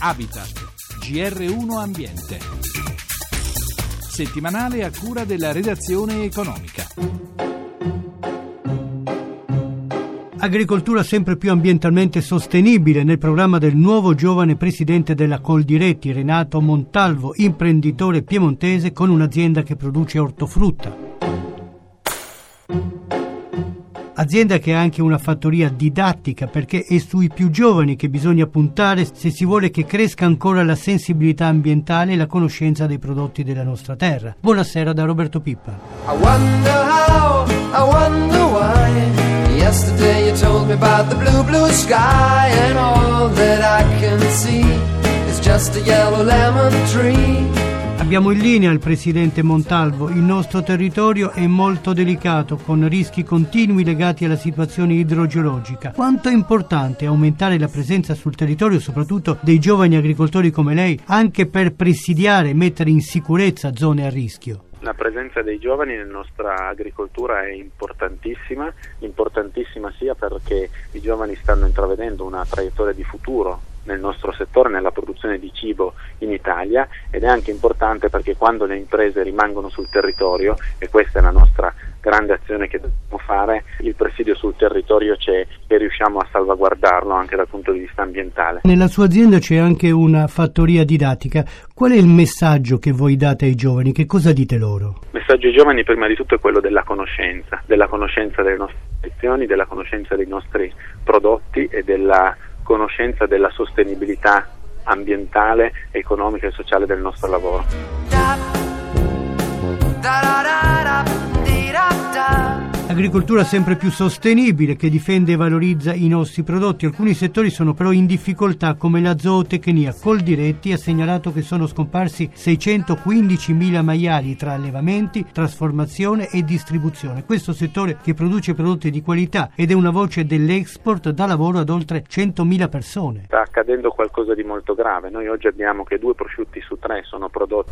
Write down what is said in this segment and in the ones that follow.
Habitat, GR1 Ambiente. Settimanale a cura della redazione economica. Agricoltura sempre più ambientalmente sostenibile nel programma del nuovo giovane presidente della Coldiretti, Renato Montalvo, imprenditore piemontese con un'azienda che produce ortofrutta. Azienda che ha anche una fattoria didattica perché è sui più giovani che bisogna puntare se si vuole che cresca ancora la sensibilità ambientale e la conoscenza dei prodotti della nostra terra. Buonasera da Roberto Pippa. Just a yellow lemon tree. Abbiamo in linea il presidente Montalvo. Il nostro territorio è molto delicato, con rischi continui legati alla situazione idrogeologica. Quanto è importante aumentare la presenza sul territorio, soprattutto dei giovani agricoltori come lei, anche per presidiare e mettere in sicurezza zone a rischio? La presenza dei giovani nella nostra agricoltura è importantissima, importantissima sia perché i giovani stanno intravedendo una traiettoria di futuro nel nostro settore, nella produzione di cibo in Italia ed è anche importante perché quando le imprese rimangono sul territorio, e questa è la nostra grande azione che dobbiamo fare, il presidio sul territorio c'è e riusciamo a salvaguardarlo anche dal punto di vista ambientale. Nella sua azienda c'è anche una fattoria didattica. Qual è il messaggio che voi date ai giovani? Che cosa dite loro? Il messaggio ai giovani prima di tutto è quello della conoscenza, della conoscenza delle nostre lezioni, della conoscenza dei nostri prodotti e della conoscenza della sostenibilità ambientale, economica e sociale del nostro lavoro. Agricoltura sempre più sostenibile che difende e valorizza i nostri prodotti. Alcuni settori sono però in difficoltà come la zootecnia. Coldiretti ha segnalato che sono scomparsi 615.000 maiali tra allevamenti, trasformazione e distribuzione. Questo settore che produce prodotti di qualità ed è una voce dell'export dà lavoro ad oltre 100.000 persone. Sta accadendo qualcosa di molto grave. Noi oggi abbiamo che due prosciutti su tre sono prodotti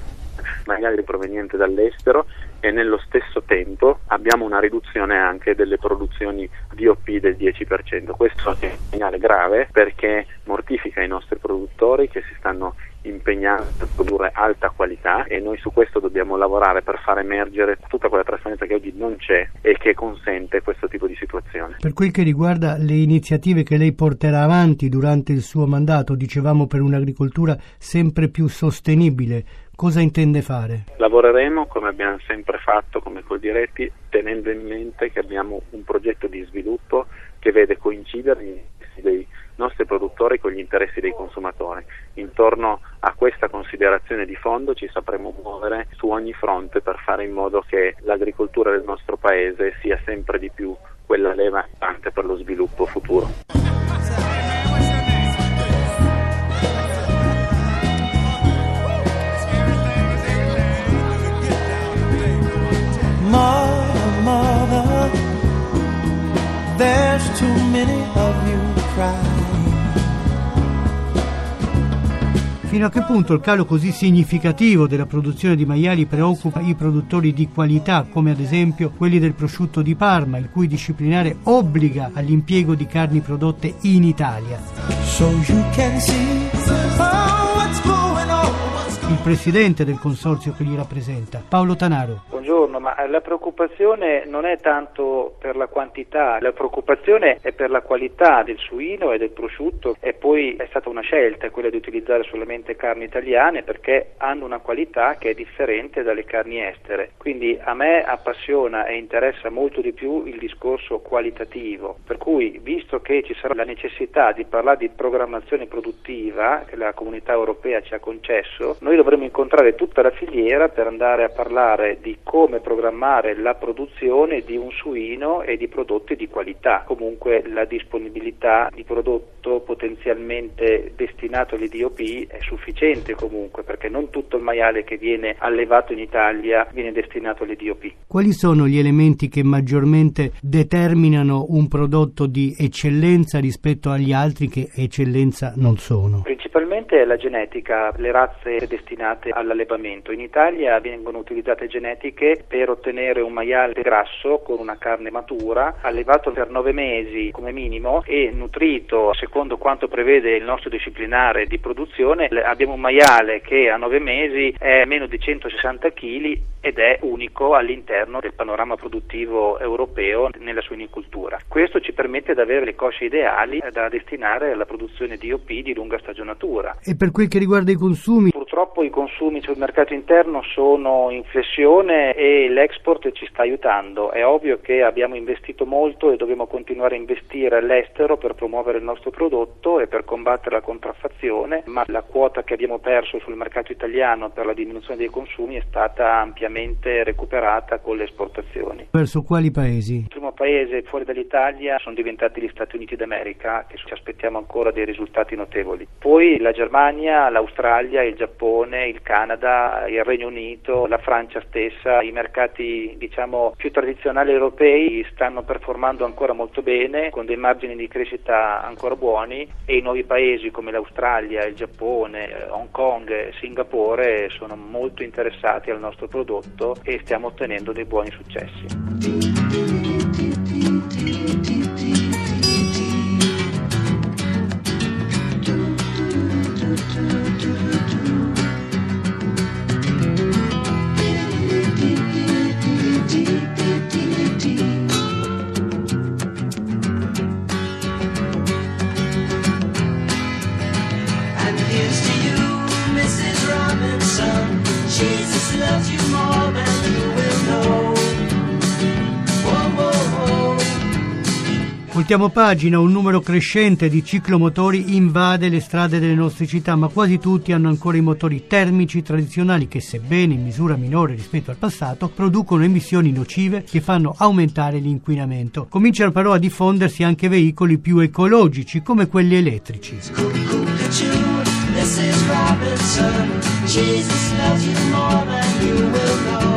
maiali provenienti dall'estero e nello stesso tempo abbiamo una riduzione anche delle produzioni DOP del 10%. Questo è un segnale grave perché mortifica i nostri produttori che si stanno impegnando a produrre alta qualità e noi su questo dobbiamo lavorare per far emergere tutta quella trasparenza che oggi non c'è e che consente questo tipo di situazione. Per quel che riguarda le iniziative che lei porterà avanti durante il suo mandato, dicevamo per un'agricoltura sempre più sostenibile, cosa intende fare? Lavoreremo come abbiamo sempre fatto come Coldiretti tenendo in mente che abbiamo un progetto di sviluppo che vede coincidere gli interessi dei nostri produttori con gli interessi dei consumatori. Intorno a questa considerazione di fondo ci sapremo muovere su ogni fronte per fare in modo che l'agricoltura del nostro Paese sia sempre di più quella leva anche per lo sviluppo futuro. Fino a che punto il calo così significativo della produzione di maiali preoccupa i produttori di qualità, come ad esempio quelli del prosciutto di Parma, il cui disciplinare obbliga all'impiego di carni prodotte in Italia? So il presidente del consorzio che li rappresenta, Paolo Tanaro. Buongiorno, ma la preoccupazione non è tanto per la quantità, la preoccupazione è per la qualità del suino e del prosciutto e poi è stata una scelta quella di utilizzare solamente carni italiane perché hanno una qualità che è differente dalle carni estere. Quindi a me appassiona e interessa molto di più il discorso qualitativo, per cui visto che ci sarà la necessità di parlare di programmazione produttiva che la comunità europea ci ha concesso, noi dovremo incontrare tutta la filiera per andare a parlare di come programmare la produzione di un suino e di prodotti di qualità. Comunque la disponibilità di prodotto potenzialmente destinato agli DOP è sufficiente comunque perché non tutto il maiale che viene allevato in Italia viene destinato alle DOP. Quali sono gli elementi che maggiormente determinano un prodotto di eccellenza rispetto agli altri che eccellenza non sono? Principalmente la genetica, le razze destinate all'allevamento. In Italia vengono utilizzate genetiche per ottenere un maiale grasso con una carne matura, allevato per nove mesi come minimo e nutrito secondo quanto prevede il nostro disciplinare di produzione. Abbiamo un maiale che a nove mesi è meno di 160 kg ed è unico all'interno del panorama produttivo europeo nella suinicoltura. Questo ci permette di avere le cosce ideali da destinare alla produzione di OP di lunga stagionatura. E per quel che riguarda i consumi? Purtroppo i consumi sul mercato interno sono in flessione e l'export ci sta aiutando. È ovvio che abbiamo investito molto e dobbiamo continuare a investire all'estero per promuovere il nostro prodotto e per combattere la contraffazione, ma la quota che abbiamo perso sul mercato italiano per la diminuzione dei consumi è stata ampiamente recuperata con le esportazioni. Verso quali paesi? Il primo paese fuori dall'Italia sono diventati gli Stati Uniti d'America, che ci aspettiamo ancora dei risultati notevoli. Poi la Germania, l'Australia, il Giappone, il Canada, il Regno Unito, la Francia stessa, i mercati diciamo più tradizionali europei stanno performando ancora molto bene, con dei margini di crescita ancora buoni e i nuovi paesi come l'Australia, il Giappone, Hong Kong, Singapore sono molto interessati al nostro prodotto e stiamo ottenendo dei buoni successi. Voltiamo pagina, un numero crescente di ciclomotori invade le strade delle nostre città, ma quasi tutti hanno ancora i motori termici tradizionali che, sebbene in misura minore rispetto al passato, producono emissioni nocive che fanno aumentare l'inquinamento. Cominciano però a diffondersi anche veicoli più ecologici, come quelli elettrici. Jesus loves you more than you will know.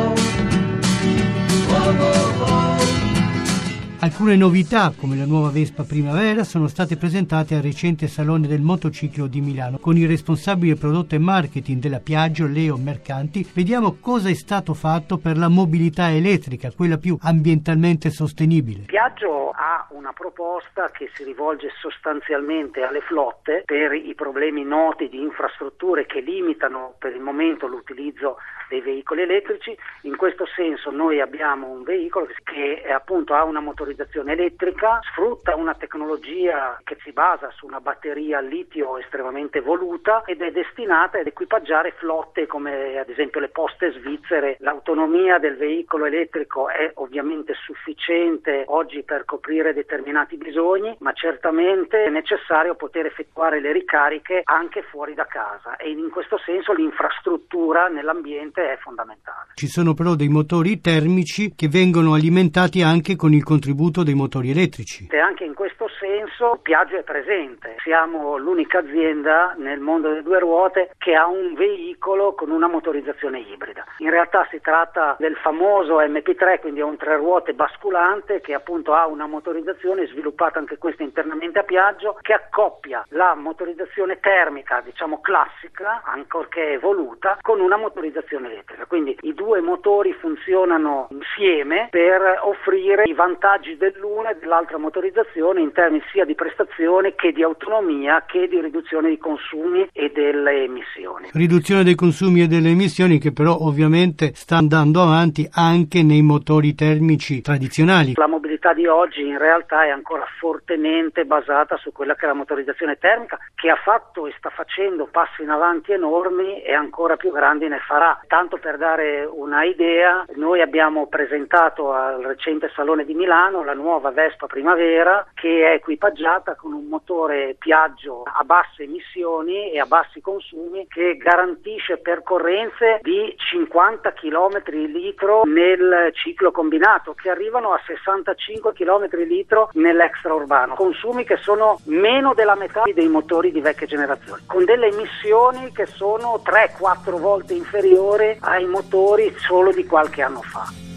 Alcune novità, come la nuova Vespa Primavera, sono state presentate al recente Salone del Motociclo di Milano. Con il responsabile prodotto e marketing della Piaggio, Leo Mercanti, vediamo cosa è stato fatto per la mobilità elettrica, quella più ambientalmente sostenibile. Piaggio ha una proposta che si rivolge sostanzialmente alle flotte per i problemi noti di infrastrutture che limitano per il momento l'utilizzo dei veicoli elettrici. In questo senso noi abbiamo un veicolo che appunto ha una motorizzazione elettrica, sfrutta una tecnologia che si basa su una batteria a litio estremamente evoluta ed è destinata ad equipaggiare flotte come ad esempio le poste svizzere. L'autonomia del veicolo elettrico è ovviamente sufficiente oggi per coprire determinati bisogni, ma certamente è necessario poter effettuare le ricariche anche fuori da casa e in questo senso l'infrastruttura nell'ambiente ambiente è fondamentale. Ci sono però dei motori termici che vengono alimentati anche con il contributo dei motori elettrici. E anche in questo senso Piaggio è presente. Siamo l'unica azienda nel mondo delle due ruote che ha un veicolo con una motorizzazione ibrida. In realtà si tratta del famoso MP3, quindi è un tre ruote basculante che appunto ha una motorizzazione sviluppata anche questa internamente a Piaggio che accoppia la motorizzazione termica, diciamo classica, ancorché evoluta, con una motorizzazione elettrica. Quindi i due motori funzionano insieme per offrire i vantaggi dell'una e dell'altra motorizzazione in termini sia di prestazione che di autonomia che di riduzione dei consumi e delle emissioni. Riduzione dei consumi e delle emissioni che però ovviamente sta andando avanti anche nei motori termici tradizionali. La mobilità di oggi in realtà è ancora fortemente basata su quella che è la motorizzazione termica che ha fatto e sta facendo passi in avanti enormi e ancora più grandi ne farà. Tanto per dare una idea, noi abbiamo presentato al recente Salone di Milano la nuova Vespa Primavera che è equipaggiata con un motore Piaggio a basse emissioni e a bassi consumi che garantisce percorrenze di 50 km litro nel ciclo combinato che arrivano a 65 km litro nell'extraurbano, consumi che sono meno della metà dei motori di vecchia generazione, con delle emissioni che sono 3-4 volte inferiori ai motori solo di qualche anno fa.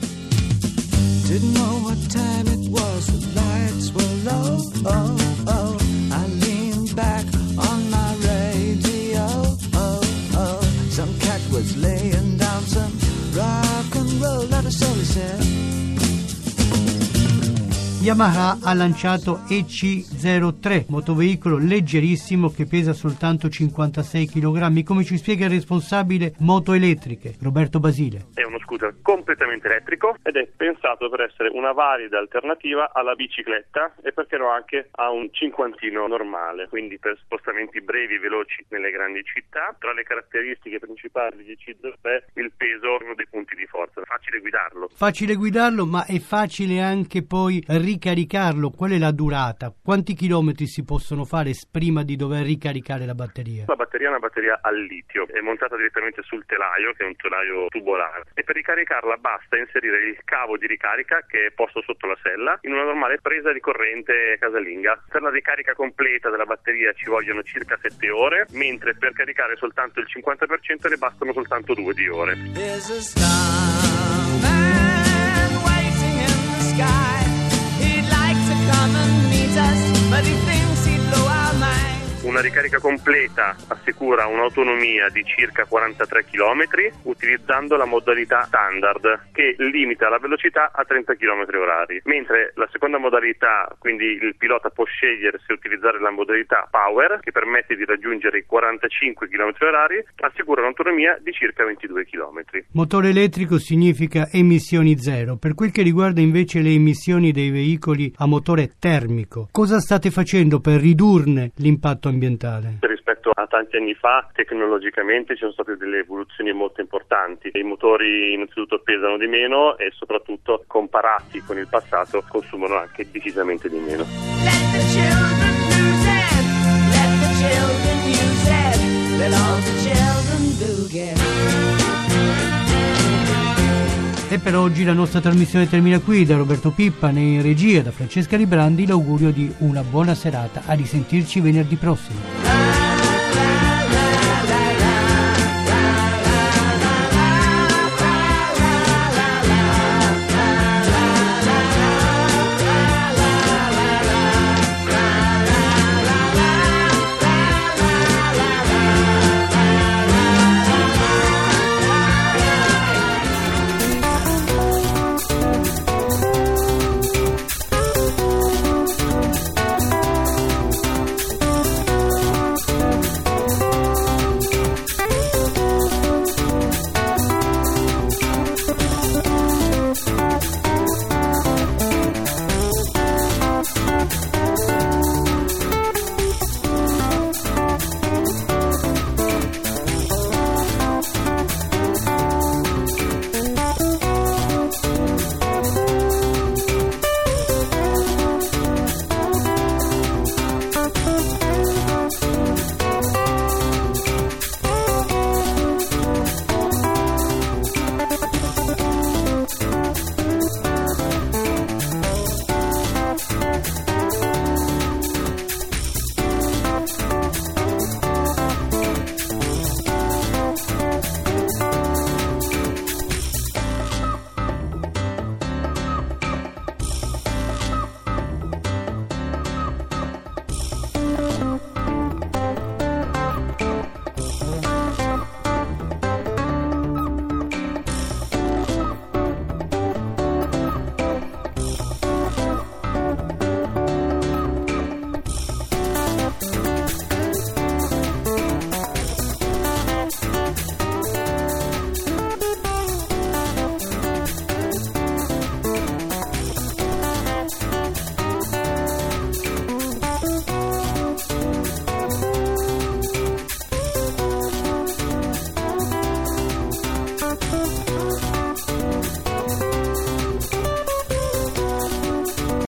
Oh, Yamaha ha lanciato EC03, motoveicolo leggerissimo che pesa soltanto 56 kg, come ci spiega il responsabile Moto Elettriche, Roberto Basile. È uno scooter completamente elettrico ed è pensato per essere una valida alternativa alla bicicletta e perché no anche a un cinquantino normale, quindi per spostamenti brevi e veloci nelle grandi città. Tra le caratteristiche principali di EC03 è il peso, uno dei punti di forza, facile guidarlo. Facile guidarlo, ma è facile anche poi ricaricarlo. Qual è la durata? Quanti chilometri si possono fare prima di dover ricaricare la batteria? La batteria è una batteria al litio, è montata direttamente sul telaio, che è un telaio tubolare, e per ricaricarla basta inserire il cavo di ricarica che è posto sotto la sella in una normale presa di corrente casalinga. Per la ricarica completa della batteria ci vogliono circa 7 ore, mentre per caricare soltanto il 50% ne bastano soltanto 2 di ore. but Una ricarica completa assicura un'autonomia di circa 43 km utilizzando la modalità standard che limita la velocità a 30 km orari, mentre la seconda modalità, quindi il pilota può scegliere se utilizzare la modalità power che permette di raggiungere i 45 km orari, assicura un'autonomia di circa 22 km. Motore elettrico significa emissioni zero. Per quel che riguarda invece le emissioni dei veicoli a motore termico, cosa state facendo per ridurne l'impatto ambientale? Rispetto a tanti anni fa, tecnologicamente ci sono state delle evoluzioni molto importanti. I motori innanzitutto pesano di meno e soprattutto comparati con il passato consumano anche decisamente di meno. Let the E per oggi la nostra trasmissione termina qui. Da Roberto Pippa in regia, da Francesca Librandi, l'augurio di una buona serata. A risentirci venerdì prossimo.